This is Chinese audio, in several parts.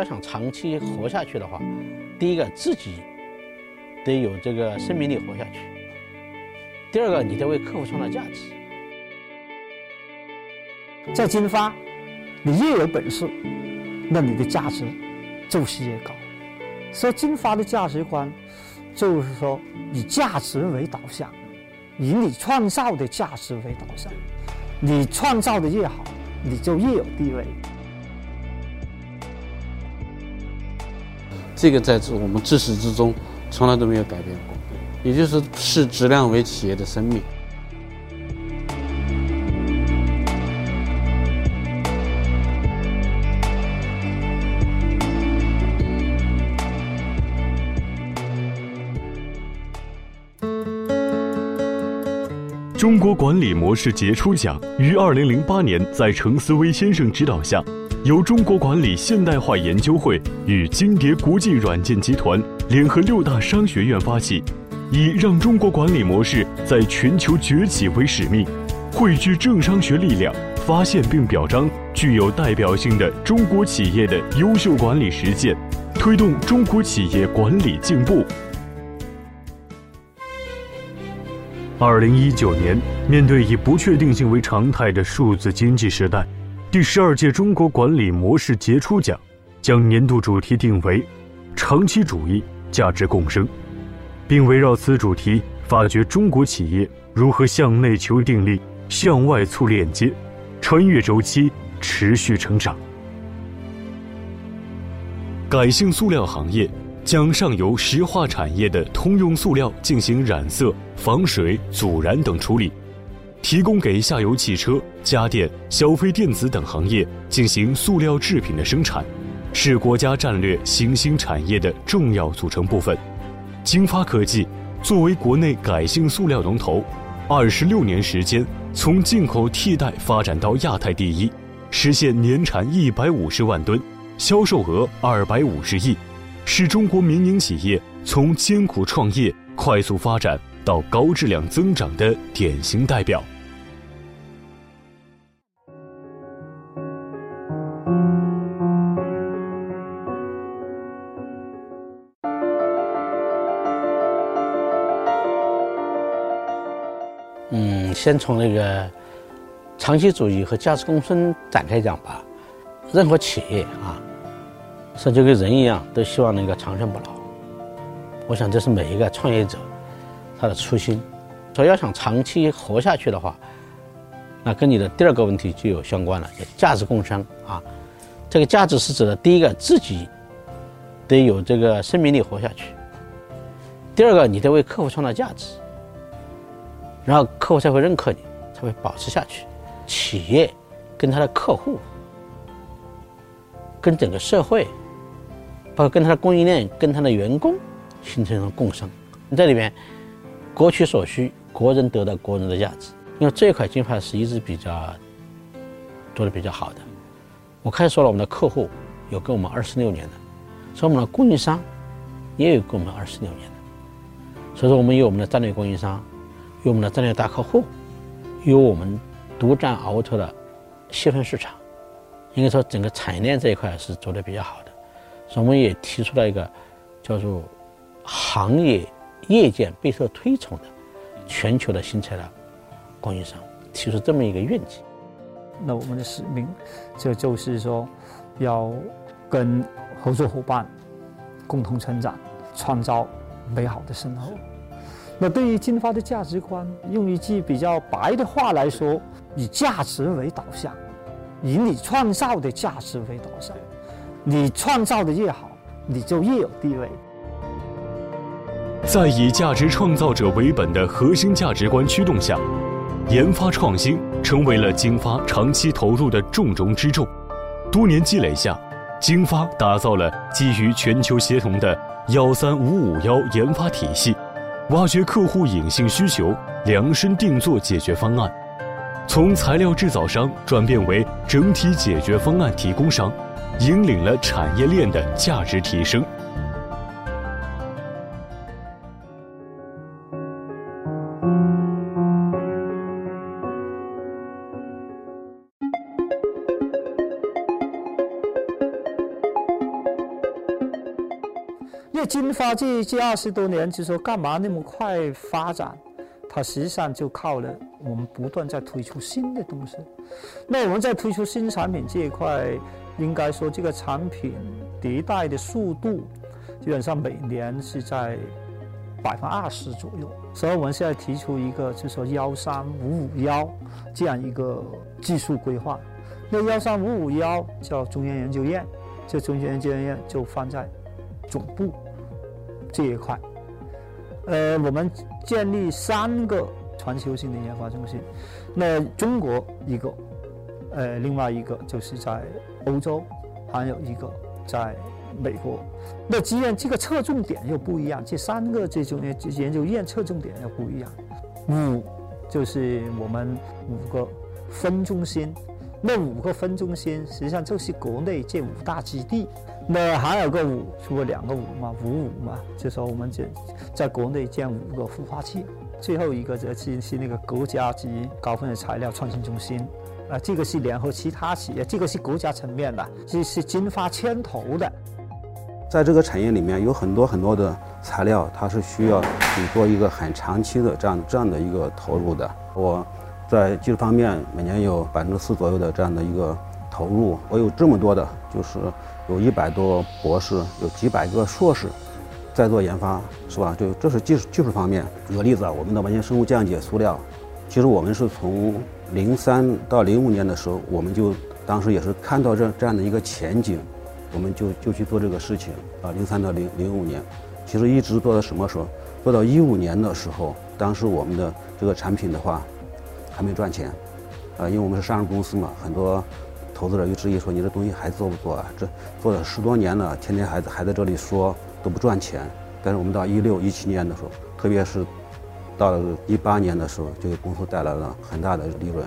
要想长期活下去的话，第一个自己得有这个生命力活下去；第二个，你得为客户创造价值。在金发，你越有本事，那你的价值就是越高。所以金发的价值观就是说以价值为导向，以你创造的价值为导向。你创造的越好，你就越有地位。这个在我们自始至终从来都没有改变过，也就是视质量为企业的生命。中国管理模式杰出奖于二零零八年在程思威先生指导下。由中国管理现代化研究会与金蝶国际软件集团联合六大商学院发起，以让中国管理模式在全球崛起为使命，汇聚政商学力量，发现并表彰具有代表性的中国企业的优秀管理实践，推动中国企业管理进步。二零一九年，面对以不确定性为常态的数字经济时代。第十二届中国管理模式杰出奖将年度主题定为“长期主义价值共生”，并围绕此主题发掘中国企业如何向内求定力、向外促链接，穿越周期持续成长。改性塑料行业将上游石化产业的通用塑料进行染色、防水、阻燃等处理。提供给下游汽车、家电、消费电子等行业进行塑料制品的生产，是国家战略新兴产业的重要组成部分。金发科技作为国内改性塑料龙头，二十六年时间从进口替代发展到亚太第一，实现年产一百五十万吨，销售额二百五十亿，是中国民营企业从艰苦创业快速发展。到高质量增长的典型代表。先从那个长期主义和价值共生展开讲吧。任何企业啊，是就跟人一样，都希望能够长生不老。我想，这是每一个创业者。他的初心，说要想长期活下去的话，那跟你的第二个问题就有相关了，叫价值共生啊。这个价值是指的，第一个自己得有这个生命力活下去；第二个，你得为客户创造价值，然后客户才会认可你，才会保持下去。企业跟他的客户、跟整个社会，包括跟他的供应链、跟他的员工形成了共生，这里面。国取所需，国人得到国人的价值。因为这一块金牌是一直比较做的比较好的。我开始说了，我们的客户有跟我们二十六年的，所以我们的供应商也有跟我们二十六年的。所以说，我们有我们的战略供应商，有我们的战略大客户，有我们独占鳌头的细分市场。应该说，整个产业链这一块是做的比较好的。所以，我们也提出了一个叫做行业。业界备受推崇的全球的新材料供应商提出这么一个愿景，那我们的使命，这就是说，要跟合作伙伴共同成长，创造美好的生活。那对于金发的价值观，用一句比较白的话来说，以价值为导向，以你创造的价值为导向，你创造的越好，你就越有地位。在以价值创造者为本的核心价值观驱动下，研发创新成为了金发长期投入的重中之重。多年积累下，金发打造了基于全球协同的“幺三五五幺”研发体系，挖掘客户隐性需求，量身定做解决方案，从材料制造商转变为整体解决方案提供商，引领了产业链的价值提升。发这这二十多年，就说干嘛那么快发展？它实际上就靠了我们不断在推出新的东西。那我们在推出新产品这一块，应该说这个产品迭代的速度，基本上每年是在百分之二十左右。所以我们现在提出一个，就说幺三五五幺这样一个技术规划。那幺三五五幺叫中央研究院，这中央研究院就放在总部这一块。呃，我们建立三个全球性的研发中心，那中国一个，呃，另外一个就是在欧洲，还有一个在美国。那既然这个侧重点又不一样，这三个这种研究院侧重点又不一样。五就是我们五个分中心。那五个分中心实际上就是国内这五大基地，那还有个五，除了两个五嘛，五五嘛，就说我们建在国内建五个孵化器，最后一个就是是那个国家级高分子材料创新中心，啊，这个是联合其他企业，这个是国家层面的，这是金发牵头的。在这个产业里面有很多很多的材料，它是需要你做一个很长期的这样这样的一个投入的。我。在技术方面，每年有百分之四左右的这样的一个投入。我有这么多的，就是有一百多博士，有几百个硕士，在做研发，是吧？就这是技术技术方面。举个例子啊，我们的完全生物降解塑料，其实我们是从零三到零五年的时候，我们就当时也是看到这这样的一个前景，我们就就去做这个事情啊。零三到零零五年，其实一直做到什么时候？做到一五年的时候，当时我们的这个产品的话。还没赚钱，啊，因为我们是上市公司嘛，很多投资者就质疑说你这东西还做不做啊？这做了十多年了，天天还还在这里说都不赚钱。但是我们到一六一七年的时候，特别是到了一八年的时候，就给公司带来了很大的利润。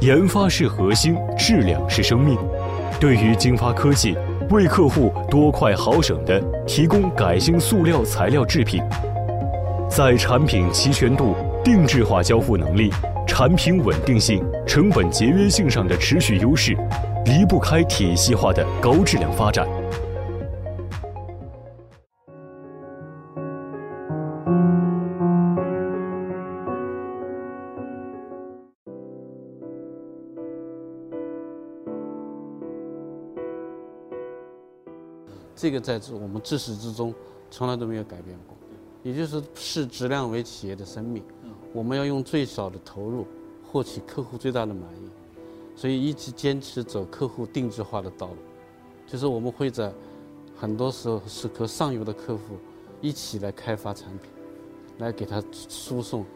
研发是核心，质量是生命。对于金发科技，为客户多快好省的提供改性塑料材料制品，在产品齐全度。定制化交付能力、产品稳定性、成本节约性上的持续优势，离不开体系化的高质量发展。这个在我们自始至终从来都没有改变过，也就是视质量为企业的生命。我们要用最少的投入，获取客户最大的满意，所以一直坚持走客户定制化的道路。就是我们会在很多时候是和上游的客户一起来开发产品，来给他输送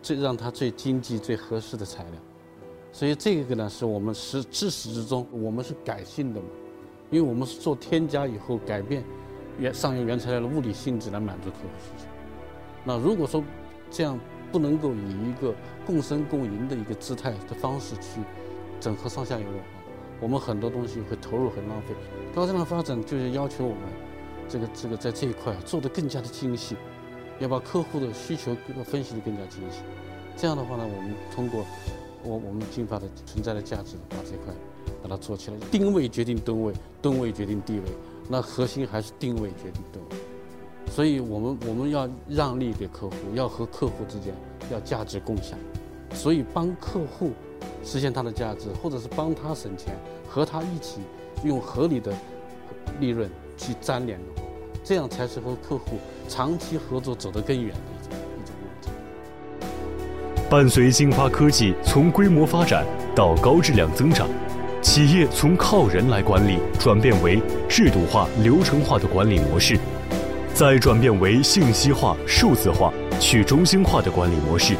最让他最经济、最合适的材料。所以这个呢，是我们是自始至终我们是改性的嘛，因为我们是做添加以后改变原上游原材料的物理性质来满足客户需求。那如果说这样。不能够以一个共生共赢的一个姿态的方式去整合上下游，我们很多东西会投入很浪费。高质量发展就是要求我们这个这个在这一块做得更加的精细，要把客户的需求分析得更加精细。这样的话呢，我们通过我我们金发的存在的价值，把这块把它做起来。定位决定吨位，吨位决定地位，那核心还是定位决定吨位。所以我们我们要让利给客户，要和客户之间要价值共享，所以帮客户实现他的价值，或者是帮他省钱，和他一起用合理的利润去粘连的话，这样才是和客户长期合作走得更远的一种一种路径。伴随金发科技从规模发展到高质量增长，企业从靠人来管理转变为制度化、流程化的管理模式。再转变为信息化、数字化、去中心化的管理模式，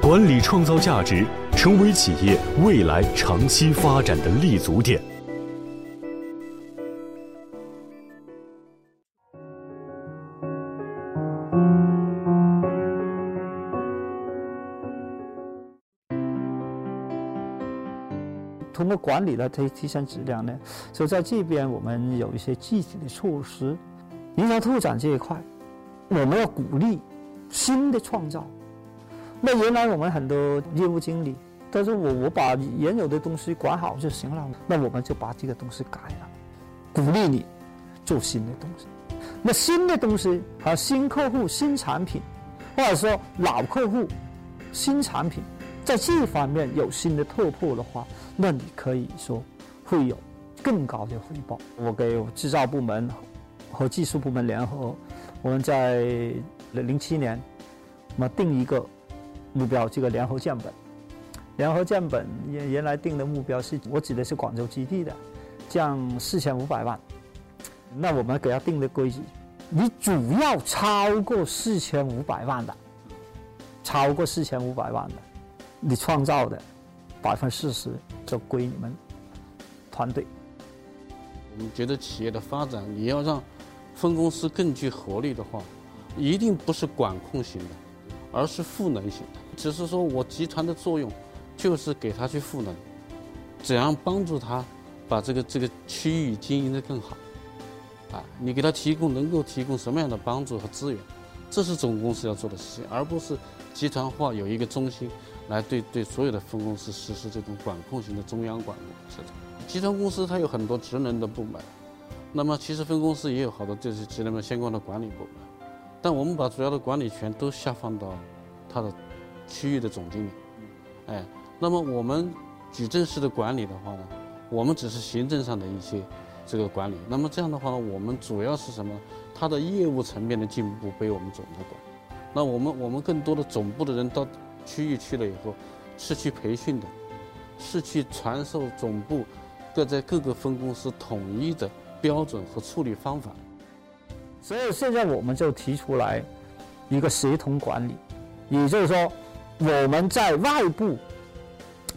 管理创造价值，成为企业未来长期发展的立足点。通过管理来提提升质量呢，所以在这边我们有一些具体的措施。营销拓展这一块，我们要鼓励新的创造。那原来我们很多业务经理，他说我我把原有的东西管好就行了，那我们就把这个东西改了，鼓励你做新的东西。那新的东西和新客户、新产品，或者说老客户、新产品，在这方面有新的突破的话，那你可以说会有更高的回报。我给制造部门和技术部门联合，我们在零七年，那么定一个目标，这个联合建本。联合建本原原来定的目标是我指的是广州基地的，降四千五百万。那我们给他定的规矩，你主要超过四千五百万的，超过四千五百万的，你创造的百分之四十就归你们团队。我们觉得企业的发展，你要让分公司更具活力的话，一定不是管控型的，而是赋能型的。只是说我集团的作用，就是给他去赋能，怎样帮助他把这个这个区域经营的更好。啊，你给他提供能够提供什么样的帮助和资源，这是总公司要做的事情，而不是集团化有一个中心来对对所有的分公司实施这种管控型的中央管控。是的，集团公司它有很多职能的部门，那么其实分公司也有好多这些职能的相关的管理部门，但我们把主要的管理权都下放到它的区域的总经理。哎，那么我们矩阵式的管理的话呢，我们只是行政上的一些。这个管理，那么这样的话呢，我们主要是什么？它的业务层面的进步被我们总部管。那我们我们更多的总部的人到区域去了以后，是去培训的，是去传授总部各在各个分公司统一的标准和处理方法。所以现在我们就提出来一个协同管理，也就是说，我们在外部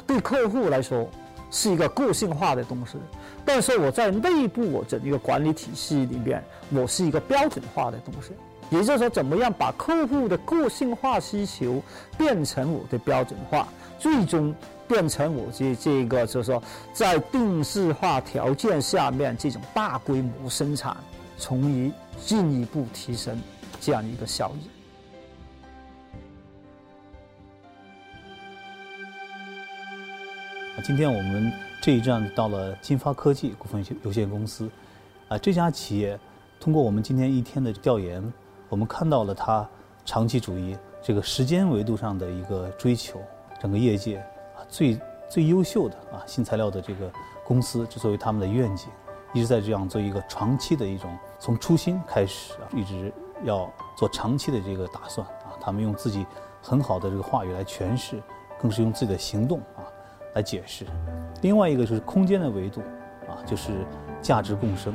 对客户来说是一个个性化的东西。但是我在内部我整一个管理体系里面，我是一个标准化的东西，也就是说，怎么样把客户的个性化需求变成我的标准化，最终变成我这这个就是说，在定制化条件下面这种大规模生产，从而进一步提升这样一个效益。今天我们。这一站到了金发科技股份有限公司，啊，这家企业通过我们今天一天的调研，我们看到了它长期主义这个时间维度上的一个追求。整个业界啊最最优秀的啊新材料的这个公司，就作为他们的愿景一直在这样做一个长期的一种从初心开始啊，一直要做长期的这个打算啊。他们用自己很好的这个话语来诠释，更是用自己的行动啊来解释。另外一个就是空间的维度，啊，就是价值共生，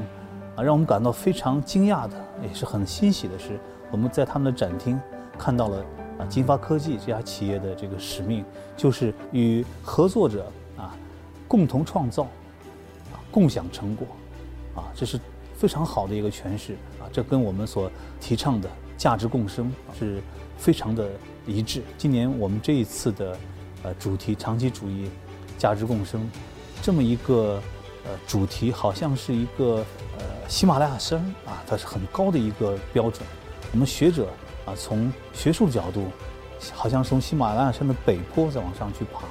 啊，让我们感到非常惊讶的，也是很欣喜的是，我们在他们的展厅看到了啊，金发科技这家企业的这个使命，就是与合作者啊共同创造，啊，共享成果，啊，这是非常好的一个诠释，啊，这跟我们所提倡的价值共生是非常的一致。今年我们这一次的呃主题长期主义。价值共生，这么一个呃主题，好像是一个呃喜马拉雅山啊，它是很高的一个标准。我们学者啊，从学术角度，好像从喜马拉雅山的北坡再往上去爬，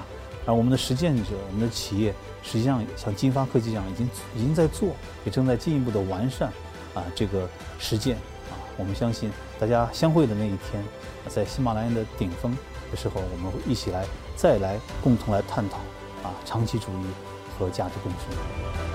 而我们的实践者，我们的企业，实际上像金发科技这样，已经已经在做，也正在进一步的完善啊这个实践啊。我们相信大家相会的那一天，在喜马拉雅的顶峰的时候，我们会一起来再来共同来探讨。啊，长期主义和价值共生。